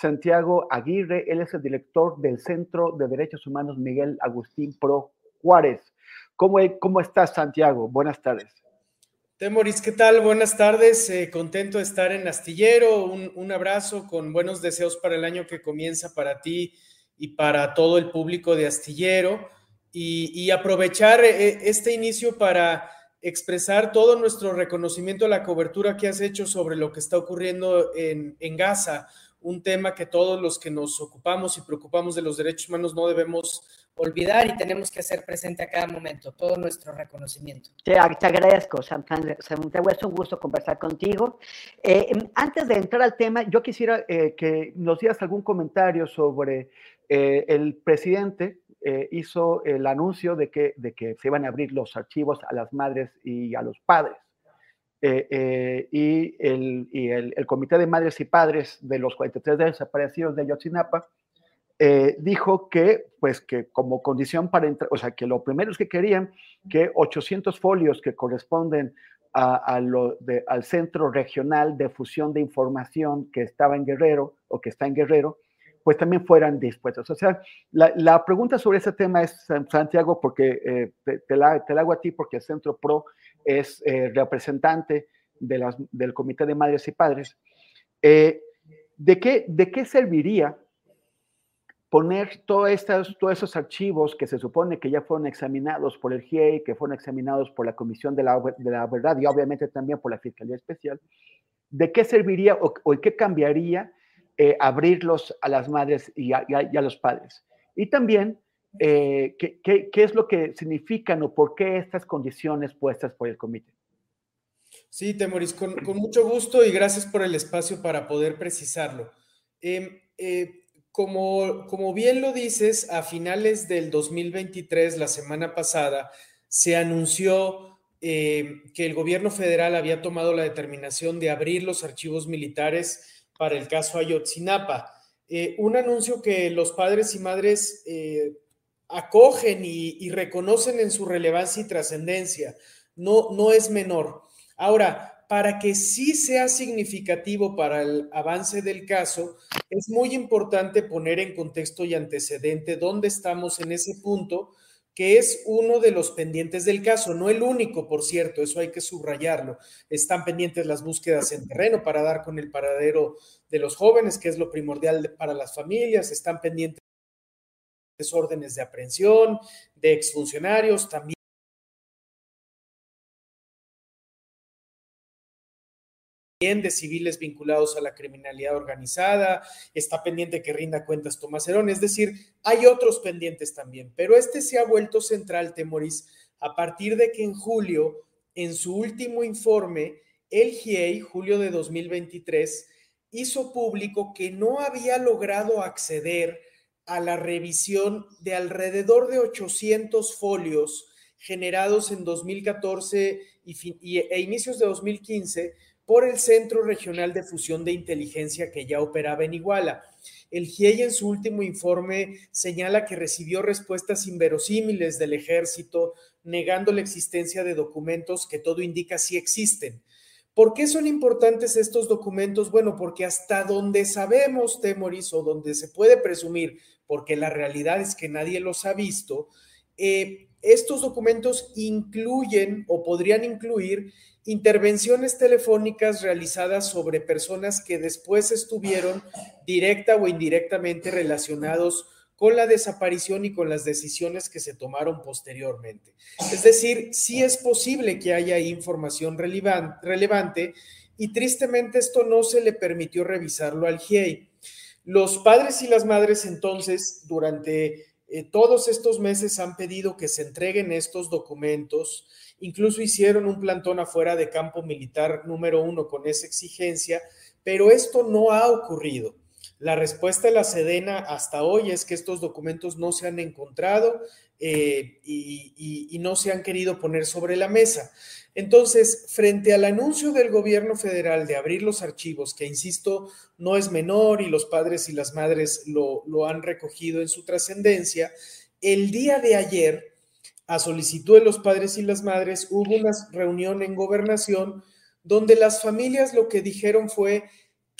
Santiago Aguirre, él es el director del Centro de Derechos Humanos Miguel Agustín Pro Juárez. ¿Cómo, cómo estás, Santiago? Buenas tardes. Temoris, ¿qué tal? Buenas tardes, eh, contento de estar en Astillero, un, abrazo con buenos deseos para el año que comienza para ti y para todo el público de Astillero y, aprovechar eh, este inicio para expresar todo nuestro reconocimiento a la cobertura que has hecho sobre lo que está ocurriendo en, en Gaza, un tema que todos los que nos ocupamos y preocupamos de los derechos humanos no debemos olvidar y tenemos que hacer presente a cada momento todo nuestro reconocimiento. Te, agradezco, Santiago, es un gusto conversar contigo. Eh, em, antes de entrar al tema, yo quisiera eh, que nos dieras algún comentario sobre eh, el presidente. hizo el anuncio de que, de que se iban a abrir los archivos a las madres y a los padres. Eh, eh, y, el, y el, Comité de Madres y Padres de los 43 desaparecidos de Yotzinapa eh, dijo que, pues, que como condición para entrar, o sea, que lo primero es que querían que 800 folios que corresponden a, lo al Centro Regional de Fusión de Información que estaba en Guerrero o que está en Guerrero, pues también fueran dispuestos. O sea, la, la pregunta sobre ese tema es, Santiago, porque te, la, te la hago a ti, porque el Centro PRO es eh, representante de las, del Comité de Madres y Padres, eh, ¿de, qué, ¿de qué serviría poner todos estos, todos esos archivos que se supone que ya fueron examinados por el GIEI, que fueron examinados por la Comisión de la, de la Verdad y obviamente también por la Fiscalía Especial? ¿De qué serviría o, qué cambiaría eh, abrirlos a las madres y a, los padres? Y también, ¿qué, qué, es lo que significan o por qué estas condiciones puestas por el comité? Sí, Temoris, con, con, mucho gusto y gracias por el espacio para poder precisarlo. Em, eh, como, bien lo dices, a finales del 2023, la semana pasada, se anunció eh, que el gobierno federal había tomado la determinación de abrir los archivos militares para el caso Ayotzinapa. Eh, un anuncio que los padres y madres acogen y, y, reconocen en su relevancia y trascendencia. No, no es menor. Ahora, para que sí sea significativo para el avance del caso, es muy importante poner en contexto y antecedente dónde estamos en ese punto, que es uno de los pendientes del caso, no el único, por cierto, eso hay que subrayarlo. Están pendientes las búsquedas en terreno para dar con el paradero de los jóvenes, que es lo primordial para las familias, están pendientes órdenes de aprehensión de exfuncionarios, también de civiles vinculados a la criminalidad organizada, está pendiente que rinda cuentas Tomás Herón, es decir, hay otros pendientes también, pero este se ha vuelto central, Temoris, a partir de que en julio, en su último informe, el GIEI, julio de 2023, hizo público que no había logrado acceder a la revisión de alrededor de 800 folios generados en 2014 y, e inicios de 2015 por el Centro Regional de Fusión de Inteligencia que ya operaba en Iguala. El GIEI en su último informe señala que recibió respuestas inverosímiles del ejército, negando la existencia de documentos que todo indica sí existen. ¿Por qué son importantes estos documentos? Bueno, porque hasta donde sabemos, Temoris, o donde se puede presumir, porque la realidad es que nadie los ha visto, eh, estos documentos incluyen o podrían incluir intervenciones telefónicas realizadas sobre personas que después estuvieron directa o indirectamente relacionados con la desaparición y con las decisiones que se tomaron posteriormente. Es decir, sí es posible que haya información relevante y tristemente esto no se le permitió revisarlo al GIEI. Los padres y las madres entonces durante eh, todos estos meses han pedido que se entreguen estos documentos, incluso hicieron un plantón afuera de campo militar número uno con esa exigencia, pero esto no ha ocurrido. La respuesta de la Sedena hasta hoy es que estos documentos no se han encontrado eh, y, no se han querido poner sobre la mesa. Entonces, frente al anuncio del gobierno federal de abrir los archivos, que insisto, no es menor y los padres y las madres lo, han recogido en su trascendencia, el día de ayer, a solicitud de los padres y las madres, hubo una reunión en gobernación donde las familias lo que dijeron fue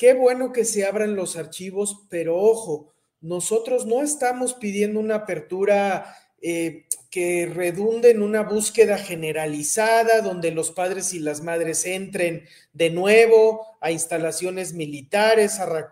Qué bueno que se abran los archivos, pero ojo, nosotros no estamos pidiendo una apertura eh, que redunde en una búsqueda generalizada donde los padres y las madres entren de nuevo a instalaciones militares, a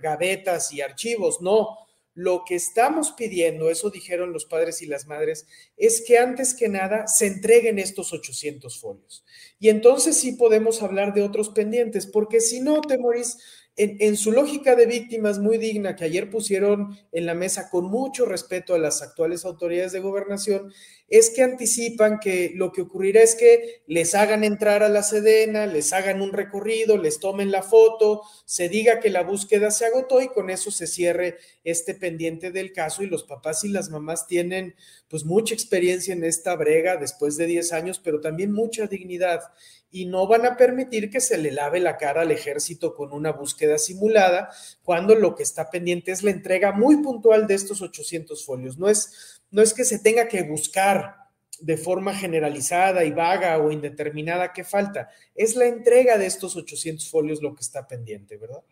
gavetas y archivos. No, lo que estamos pidiendo, eso dijeron los padres y las madres, es que antes que nada se entreguen estos 800 folios. Y entonces sí podemos hablar de otros pendientes, porque si no, Temoris, en, su lógica de víctimas muy digna que ayer pusieron en la mesa con mucho respeto a las actuales autoridades de gobernación, es que anticipan que lo que ocurrirá es que les hagan entrar a la Sedena, les hagan un recorrido, les tomen la foto, se diga que la búsqueda se agotó y con eso se cierre este pendiente del caso y los papás y las mamás tienen pues mucha experiencia en esta brega después de 10 años, pero también mucha dignidad y no van a permitir que se le lave la cara al ejército con una búsqueda simulada cuando lo que está pendiente es la entrega muy puntual de estos 800 folios. No es no es que se tenga que buscar de forma generalizada y vaga o indeterminada qué falta, es la entrega de estos 800 folios lo que está pendiente, ¿verdad?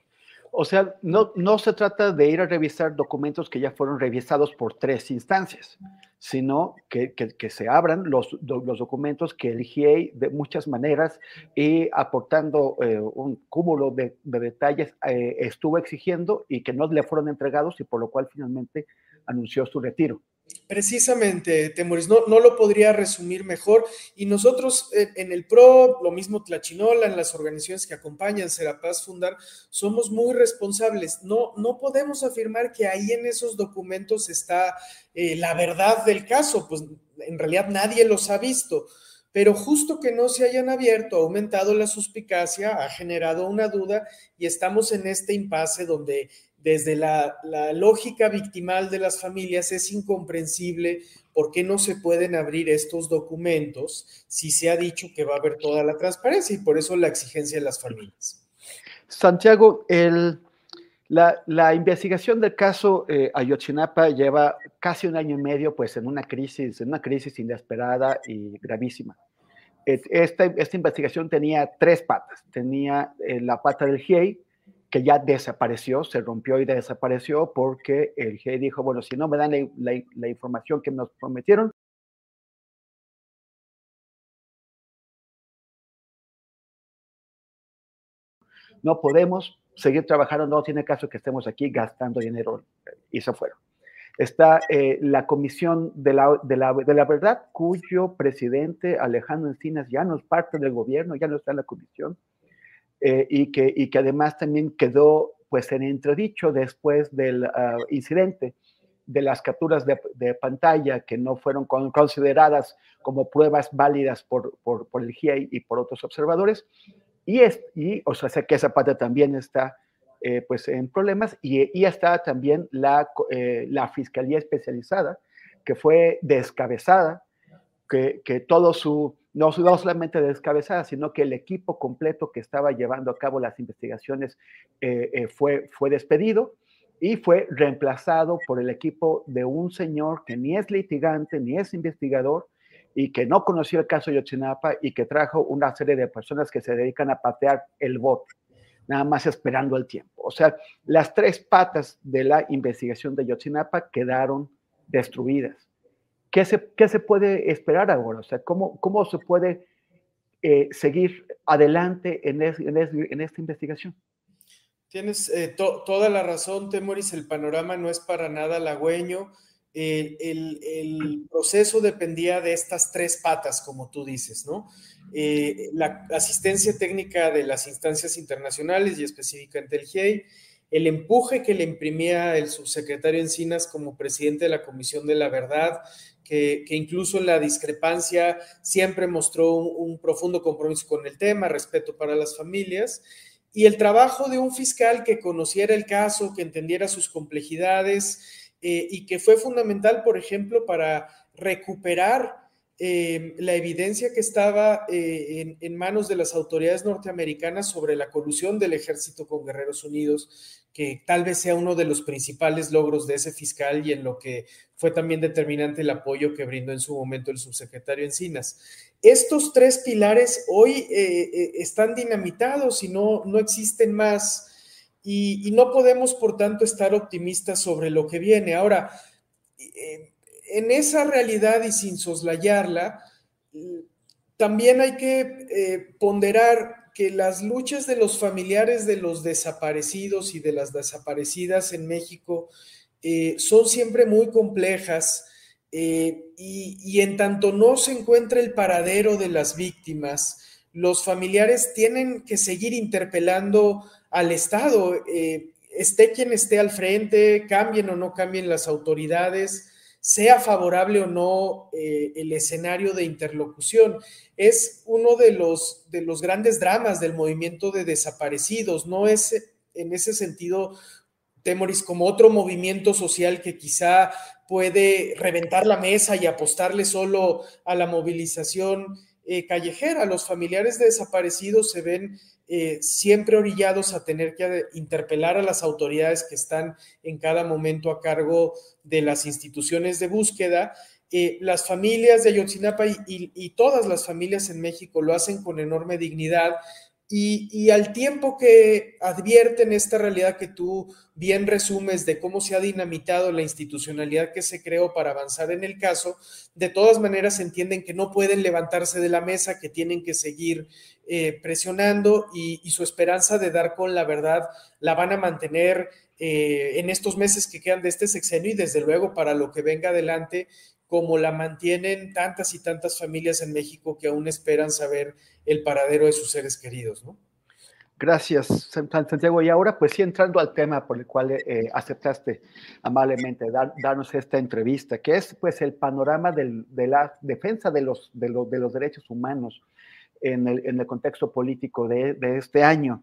O sea, no, no se trata de ir a revisar documentos que ya fueron revisados por tres instancias, sino que, que, se abran los, los, documentos que el GIEI de muchas maneras y aportando eh, un cúmulo de, detalles eh, estuvo exigiendo y que no le fueron entregados y por lo cual finalmente anunció su retiro. Precisamente, Temoris, no, no lo podría resumir mejor. Y nosotros en el PRO, lo mismo Tlachinola, en las organizaciones que acompañan Serapaz Fundar, somos muy responsables. No, no podemos afirmar que ahí en esos documentos está eh, la verdad del caso, pues en realidad nadie los ha visto. Pero justo que no se hayan abierto, ha aumentado la suspicacia, ha generado una duda y estamos en este impasse donde desde la, lógica victimal de las familias es incomprensible por qué no se pueden abrir estos documentos si se ha dicho que va a haber toda la transparencia y por eso la exigencia de las familias. Santiago, la, investigación del caso eh, Ayotzinapa lleva casi un año y medio pues en una crisis, en una crisis inesperada y gravísima. Esta, esta investigación tenía tres patas. Tenía eh, la pata del GIEI, que ya desapareció, se rompió y desapareció porque el GE dijo, bueno, si no me dan la, información que nos prometieron, no podemos seguir trabajando, no tiene caso que estemos aquí gastando dinero. Y se fueron. Está eh, la Comisión de la, de, la, de la Verdad, cuyo presidente Alejandro Encinas ya no es parte del gobierno, ya no está en la comisión eh, y, que, y que además también quedó pues en entredicho después del ah, incidente de las capturas de, pantalla que no fueron consideradas como pruebas válidas por, por, por, el GIEI y por otros observadores. Y, es, y o sea, que esa parte también está eh, pues en problemas y, y está también la, eh, la Fiscalía Especializada que fue descabezada, que, que todo su no, solamente descabezada, sino que el equipo completo que estaba llevando a cabo las investigaciones eh, eh, fue, fue despedido y fue reemplazado por el equipo de un señor que ni es litigante ni es investigador y que no conocía el caso de Yotzinapa y que trajo una serie de personas que se dedican a patear el bote, nada más esperando el tiempo. O sea, las tres patas de la investigación de Yotzinapa quedaron destruidas. ¿Qué se, qué se puede esperar ahora? O sea, ¿cómo, cómo se puede eh, seguir adelante en, en, esta investigación? Tienes eh, toda la razón, Temoris, el panorama no es para nada halagüeño el, proceso dependía de estas tres patas, como tú dices, ¿no? Eh, la asistencia técnica de las instancias internacionales y específicamente el GIEI, el empuje que le imprimía el subsecretario Encinas como presidente de la Comisión de la Verdad, que, incluso en la discrepancia siempre mostró un, profundo compromiso con el tema, respeto para las familias, y el trabajo de un fiscal que conociera el caso, que entendiera sus complejidades, eh, y que fue fundamental, por ejemplo, para recuperar eh, la evidencia que estaba eh, en, manos de las autoridades norteamericanas sobre la colusión del ejército con Guerreros Unidos, que tal vez sea uno de los principales logros de ese fiscal y en lo que fue también determinante el apoyo que brindó en su momento el subsecretario Encinas. Estos tres pilares hoy están dinamitados y no, no existen más y, no podemos, por tanto, estar optimistas sobre lo que viene. Ahora, eh, en esa realidad y sin soslayarla, también hay que eh, ponderar que las luchas de los familiares de los desaparecidos y de las desaparecidas en México eh, son siempre muy complejas y, y, en tanto no se encuentra el paradero de las víctimas, los familiares tienen que seguir interpelando al Estado, eh, esté quien esté al frente, cambien o no cambien las autoridades, sea favorable o no eh, el escenario de interlocución. Es uno de los, de los grandes dramas del movimiento de desaparecidos, no es en ese sentido, Temoris, como otro movimiento social que quizá puede reventar la mesa y apostarle solo a la movilización eh, callejera. Los familiares de desaparecidos se ven eh, siempre orillados a tener que interpelar a las autoridades que están en cada momento a cargo de las instituciones de búsqueda. Eh, las familias de Ayotzinapa y, todas las familias en México lo hacen con enorme dignidad y, al tiempo que advierten esta realidad que tú bien resumes de cómo se ha dinamitado la institucionalidad que se creó para avanzar en el caso, de todas maneras entienden que no pueden levantarse de la mesa, que tienen que seguir eh, presionando y, su esperanza de dar con la verdad la van a mantener eh, en estos meses que quedan de este sexenio y desde luego para lo que venga adelante como la mantienen tantas y tantas familias en México que aún esperan saber el paradero de sus seres queridos, ¿no? Gracias, Santiago. Y ahora, pues sí, entrando al tema por el cual eh, aceptaste amablemente darnos esta entrevista, que es pues el panorama de la defensa de los, de, los, de los derechos humanos en el, en el contexto político de este año.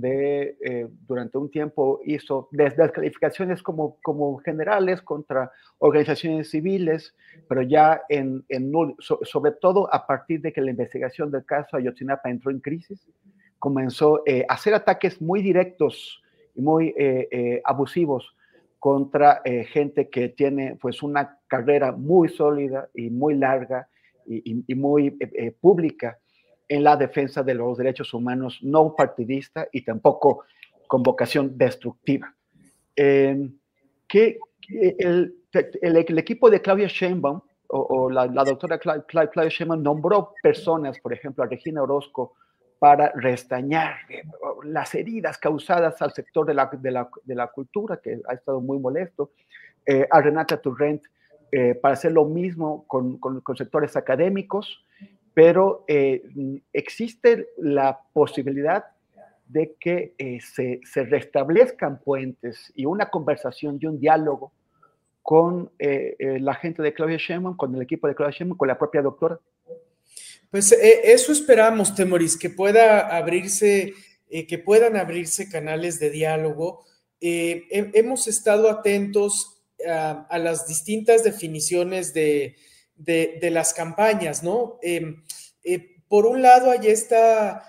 de, eh, durante un tiempo hizo descalificaciones como, como generales contra organizaciones civiles, pero ya en, en sobre todo a partir de que la investigación del caso Ayotzinapa entró en crisis, comenzó eh, a hacer ataques muy directos y muy eh, abusivos contra gente que tiene pues una carrera muy sólida y muy larga y, y muy pública en la defensa de los derechos humanos no partidista y tampoco con vocación destructiva. Eh, que el, el, equipo de Claudia Sheinbaum o, la, doctora Claudia Sheinbaum nombró personas, por ejemplo, a Regina Orozco, para restañar eh, las heridas causadas al sector de la, de la, de la cultura, que ha estado muy molesto, eh, a Renata Turrent eh, para hacer lo mismo con, con, sectores académicos, pero existe la posibilidad de que se, se, restablezcan puentes y una conversación y un diálogo con la gente de Claudia Sheinbaum, con el equipo de Claudia Sheinbaum, con la propia doctora. Pues eh, eso esperamos, Temoris, que pueda abrirse, eh, que puedan abrirse canales de diálogo. Eh, hemos estado atentos a, las distintas definiciones de, las campañas, ¿no? Em, por un lado, hay esta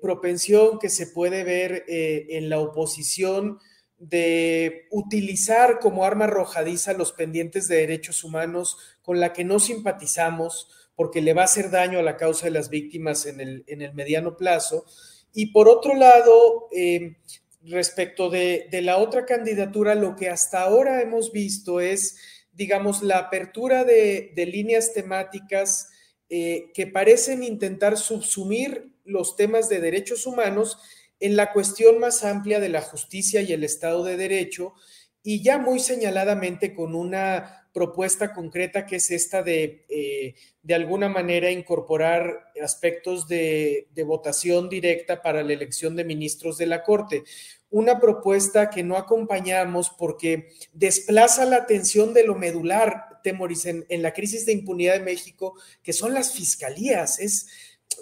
propensión que se puede ver en la oposición de utilizar como arma arrojadiza los pendientes de derechos humanos con la que no simpatizamos porque le va a hacer daño a la causa de las víctimas en el, en el mediano plazo. Y por otro lado, eh, respecto de, la otra candidatura, lo que hasta ahora hemos visto es, digamos, la apertura de, líneas temáticas eh, que parecen intentar subsumir los temas de derechos humanos en la cuestión más amplia de la justicia y el Estado de Derecho, y ya muy señaladamente con una propuesta concreta que es esta de, eh, de alguna manera, incorporar aspectos de, votación directa para la elección de ministros de la Corte. Una propuesta que no acompañamos porque desplaza la atención de lo medular, Temoris, en, la crisis de impunidad de México, que son las fiscalías. Es,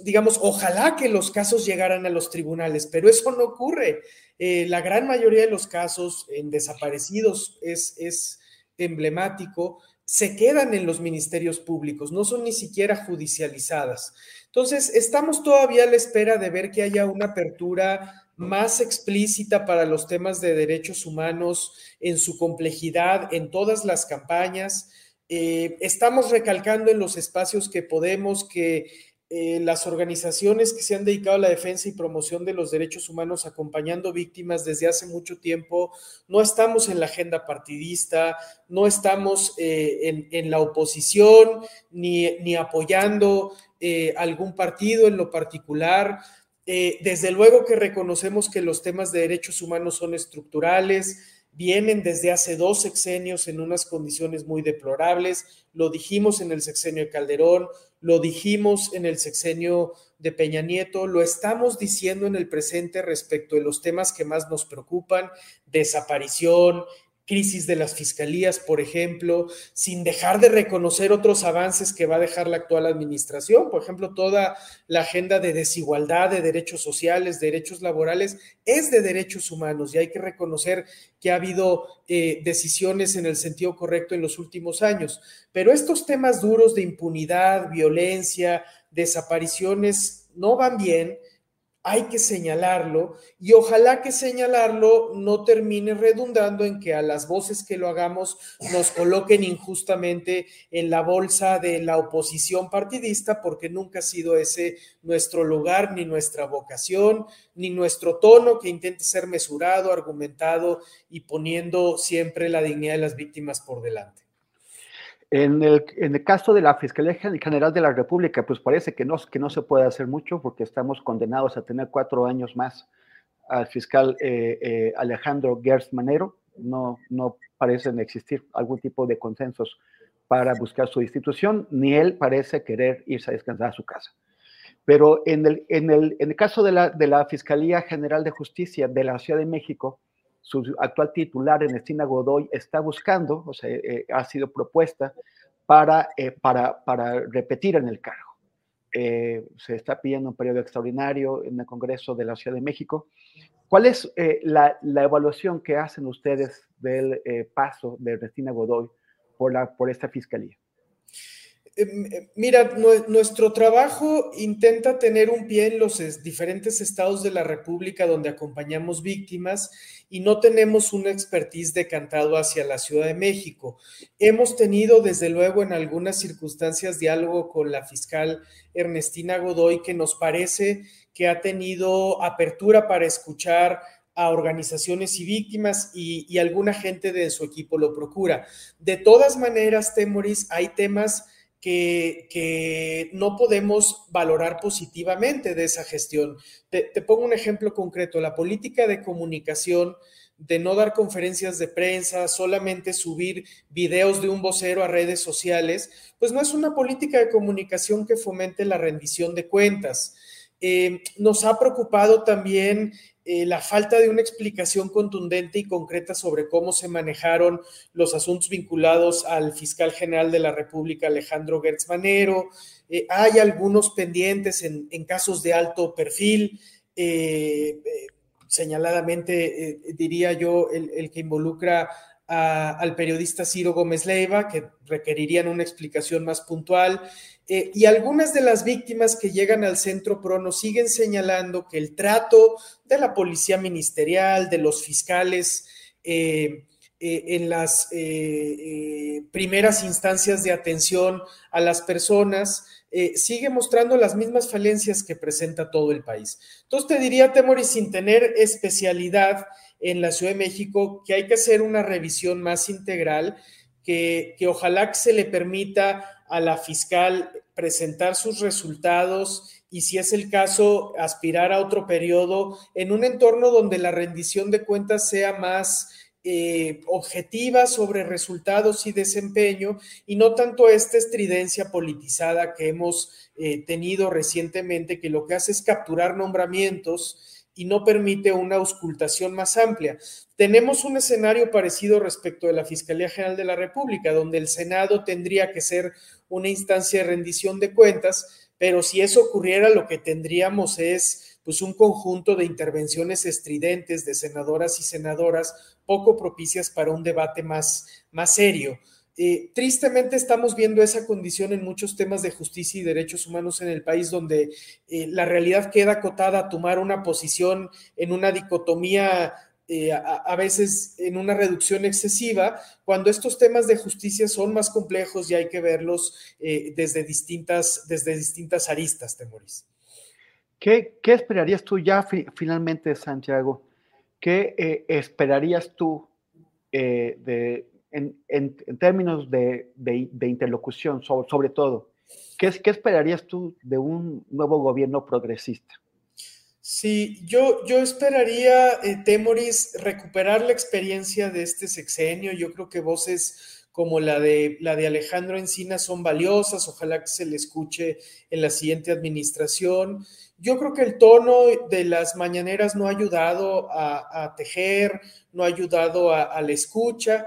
digamos, ojalá que los casos llegaran a los tribunales, pero eso no ocurre. Eh, la gran mayoría de los casos en desaparecidos es, es emblemático, se quedan en los ministerios públicos, no son ni siquiera judicializadas. Entonces, estamos todavía a la espera de ver que haya una apertura más explícita para los temas de derechos humanos en su complejidad, en todas las campañas. Eh, estamos recalcando en los espacios que podemos que eh, las organizaciones que se han dedicado a la defensa y promoción de los derechos humanos acompañando víctimas desde hace mucho tiempo, no estamos en la agenda partidista, no estamos eh, en, la oposición ni, apoyando eh, algún partido en lo particular. desde luego que reconocemos que los temas de derechos humanos son estructurales, vienen desde hace dos sexenios en unas condiciones muy deplorables. Lo dijimos en el sexenio de Calderón, lo dijimos en el sexenio de Peña Nieto, lo estamos diciendo en el presente respecto de los temas que más nos preocupan, desaparición, crisis de las fiscalías, por ejemplo, sin dejar de reconocer otros avances que va a dejar la actual administración, por ejemplo, toda la agenda de desigualdad, de derechos sociales, derechos laborales, es de derechos humanos y hay que reconocer que ha habido eh, decisiones en el sentido correcto en los últimos años. Pero estos temas duros de impunidad, violencia, desapariciones no van bien hay que señalarlo y ojalá que señalarlo no termine redundando en que a las voces que lo hagamos nos coloquen injustamente en la bolsa de la oposición partidista porque nunca ha sido ese nuestro lugar ni nuestra vocación ni nuestro tono que intente ser mesurado, argumentado y poniendo siempre la dignidad de las víctimas por delante. En el, en el, caso de la Fiscalía General de la República, pues parece que no, que no se puede hacer mucho porque estamos condenados a tener cuatro años más al fiscal eh, eh, Alejandro Gertz Manero. No, no parecen existir algún tipo de consensos para buscar su institución, ni él parece querer irse a descansar a su casa. Pero en el, en el, en el caso de la, de la Fiscalía General de Justicia de la Ciudad de México, su actual titular, Ernestina Godoy, está buscando, o sea, eh, ha sido propuesta para, eh, para, para, repetir en el cargo. Eh, se está pidiendo un periodo extraordinario en el Congreso de la Ciudad de México. ¿Cuál es la, la, evaluación que hacen ustedes del paso de Ernestina Godoy por, la, por esta fiscalía? Em, em, mira, nuestro trabajo intenta tener un pie en los diferentes estados de la República donde acompañamos víctimas y no tenemos una expertise decantado hacia la Ciudad de México. Hemos tenido, desde luego, en algunas circunstancias diálogo con la fiscal Ernestina Godoy, que nos parece que ha tenido apertura para escuchar a organizaciones y víctimas y, alguna gente de su equipo lo procura. De todas maneras, Temoris, hay temas que, no podemos valorar positivamente de esa gestión. Te, te, pongo un ejemplo concreto, la política de comunicación de no dar conferencias de prensa, solamente subir videos de un vocero a redes sociales, pues no es una política de comunicación que fomente la rendición de cuentas. Eh, nos ha preocupado también eh, la falta de una explicación contundente y concreta sobre cómo se manejaron los asuntos vinculados al fiscal general de la República, Alejandro Gertz Manero. Eh, hay algunos pendientes en, casos de alto perfil señaladamente, eh, diría yo, el, que involucra al periodista Ciro Gómez Leiva, que requerirían una explicación más puntual. Eh, y algunas de las víctimas que llegan al centro PRO nos siguen señalando que el trato de la policía ministerial, de los fiscales, eh, en las primeras instancias de atención a las personas, eh, sigue mostrando las mismas falencias que presenta todo el país. Entonces te diría, Temori, sin tener especialidad en la Ciudad de México, que hay que hacer una revisión más integral, que, que ojalá se le permita a la fiscal presentar sus resultados y si es el caso, aspirar a otro periodo en un entorno donde la rendición de cuentas sea más eh, objetiva sobre resultados y desempeño y no tanto esta estridencia politizada que hemos eh, tenido recientemente que lo que hace es capturar nombramientos y no permite una auscultación más amplia. Tenemos un escenario parecido respecto de la Fiscalía General de la República, donde el Senado tendría que ser una instancia de rendición de cuentas, pero si eso ocurriera, lo que tendríamos es pues un conjunto de intervenciones estridentes de senadoras y senadoras poco propicias para un debate más, más serio. Eh, tristemente estamos viendo esa condición en muchos temas de justicia y derechos humanos en el país donde eh, la realidad queda acotada a tomar una posición en una dicotomía eh, a, veces en una reducción excesiva, cuando estos temas de justicia son más complejos y hay que verlos desde, distintas, desde distintas aristas, Temoris. ¿Qué, esperarías tú ya finalmente, Santiago? ¿Qué esperarías tú de, en, términos de, interlocución, sobre, todo? ¿Qué, ¿Qué, esperarías tú de un nuevo gobierno progresista? Sí, yo, yo esperaría, eh, Temoris, recuperar la experiencia de este sexenio. Yo creo que voces como la de, la de Alejandro Encina son valiosas. Ojalá que se le escuche en la siguiente administración. Yo creo que el tono de las mañaneras no ha ayudado a, tejer, no ha ayudado a, la escucha.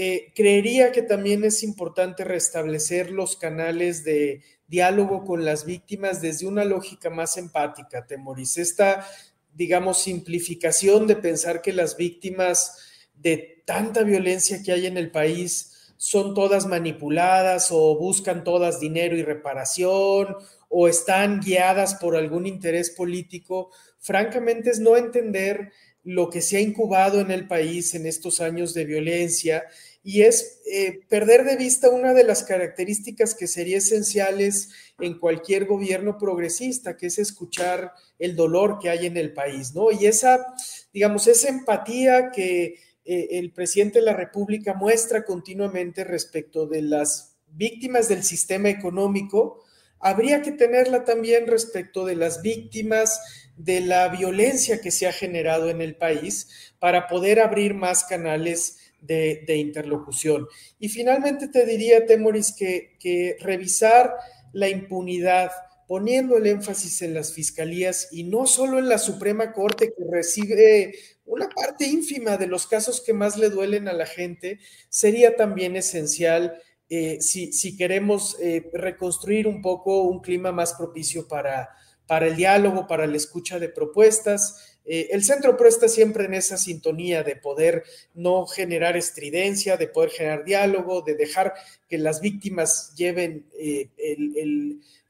Eh, creería que también es importante restablecer los canales de diálogo con las víctimas desde una lógica más empática, Temoris. Esta, digamos, simplificación de pensar que las víctimas de tanta violencia que hay en el país son todas manipuladas o buscan todas dinero y reparación o están guiadas por algún interés político, francamente es no entender lo que se ha incubado en el país en estos años de violencia y es eh, perder de vista una de las características que sería esenciales en cualquier gobierno progresista, que es escuchar el dolor que hay en el país, ¿no? Y esa, digamos, esa empatía que eh, el presidente de la República muestra continuamente respecto de las víctimas del sistema económico, habría que tenerla también respecto de las víctimas de la violencia que se ha generado en el país para poder abrir más canales de, interlocución. Y finalmente te diría, Temoris, que, revisar la impunidad, poniendo el énfasis en las fiscalías y no solo en la Suprema Corte que recibe una parte ínfima de los casos que más le duelen a la gente, sería también esencial eh, si, queremos eh, reconstruir un poco un clima más propicio para, para el diálogo, para la escucha de propuestas. Eh, el centro PRO está siempre en esa sintonía de poder no generar estridencia, de poder generar diálogo, de dejar que las víctimas lleven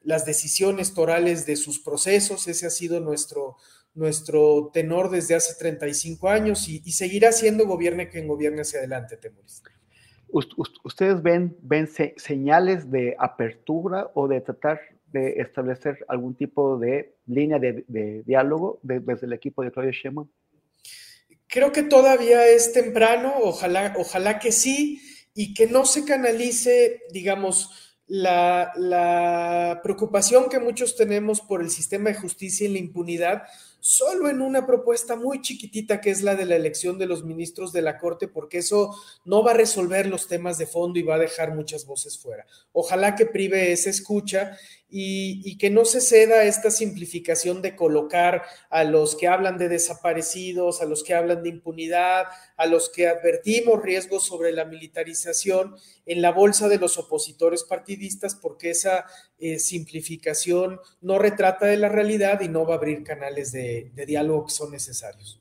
las decisiones torales de sus procesos. Ese ha sido nuestro, nuestro tenor desde hace 35 años y, seguirá siendo gobierne quien gobierne hacia adelante, Temuris. ¿Ustedes ven, ven señales de apertura o de tratar de establecer algún tipo de línea de, diálogo desde el equipo de Claudia Sheinbaum? creo que todavía es temprano, ojalá, ojalá que sí, y que no se canalice, digamos, la, la preocupación que muchos tenemos por el sistema de justicia y la impunidad solo en una propuesta muy chiquitita que es la de la elección de los ministros de la Corte, porque eso no va a resolver los temas de fondo y va a dejar muchas voces fuera. Ojalá que prive esa escucha y, que no se ceda esta simplificación de colocar a los que hablan de desaparecidos, a los que hablan de impunidad, a los que advertimos riesgos sobre la militarización en la bolsa de los opositores partidistas, porque esa eh, simplificación no retrata de la realidad y no va a abrir canales de, diálogo que son necesarios.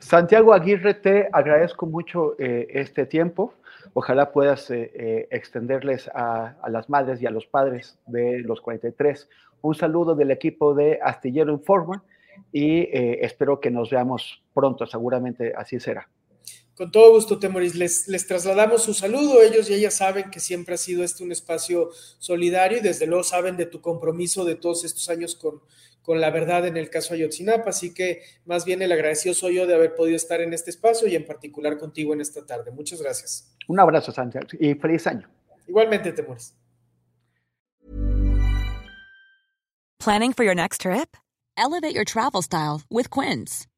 Santiago Aguirre, te agradezco mucho eh, este tiempo. Ojalá puedas eh, eh, extenderles a, las madres y a los padres de los 43 un saludo del equipo de Astillero Informa y eh, espero que nos veamos pronto, seguramente así será. Con todo gusto, Temoris. Les, les trasladamos su saludo. Ellos y ellas saben que siempre ha sido este un espacio solidario y desde luego saben de tu compromiso de todos estos años con, con la verdad en el caso Ayotzinapa. Así que más bien el agradecido soy yo de haber podido estar en este espacio y en particular contigo en esta tarde. Muchas gracias. Un abrazo, Santiago, y feliz año. Igualmente, Temoris. Planning for your next trip? Elevate your travel style with Quince.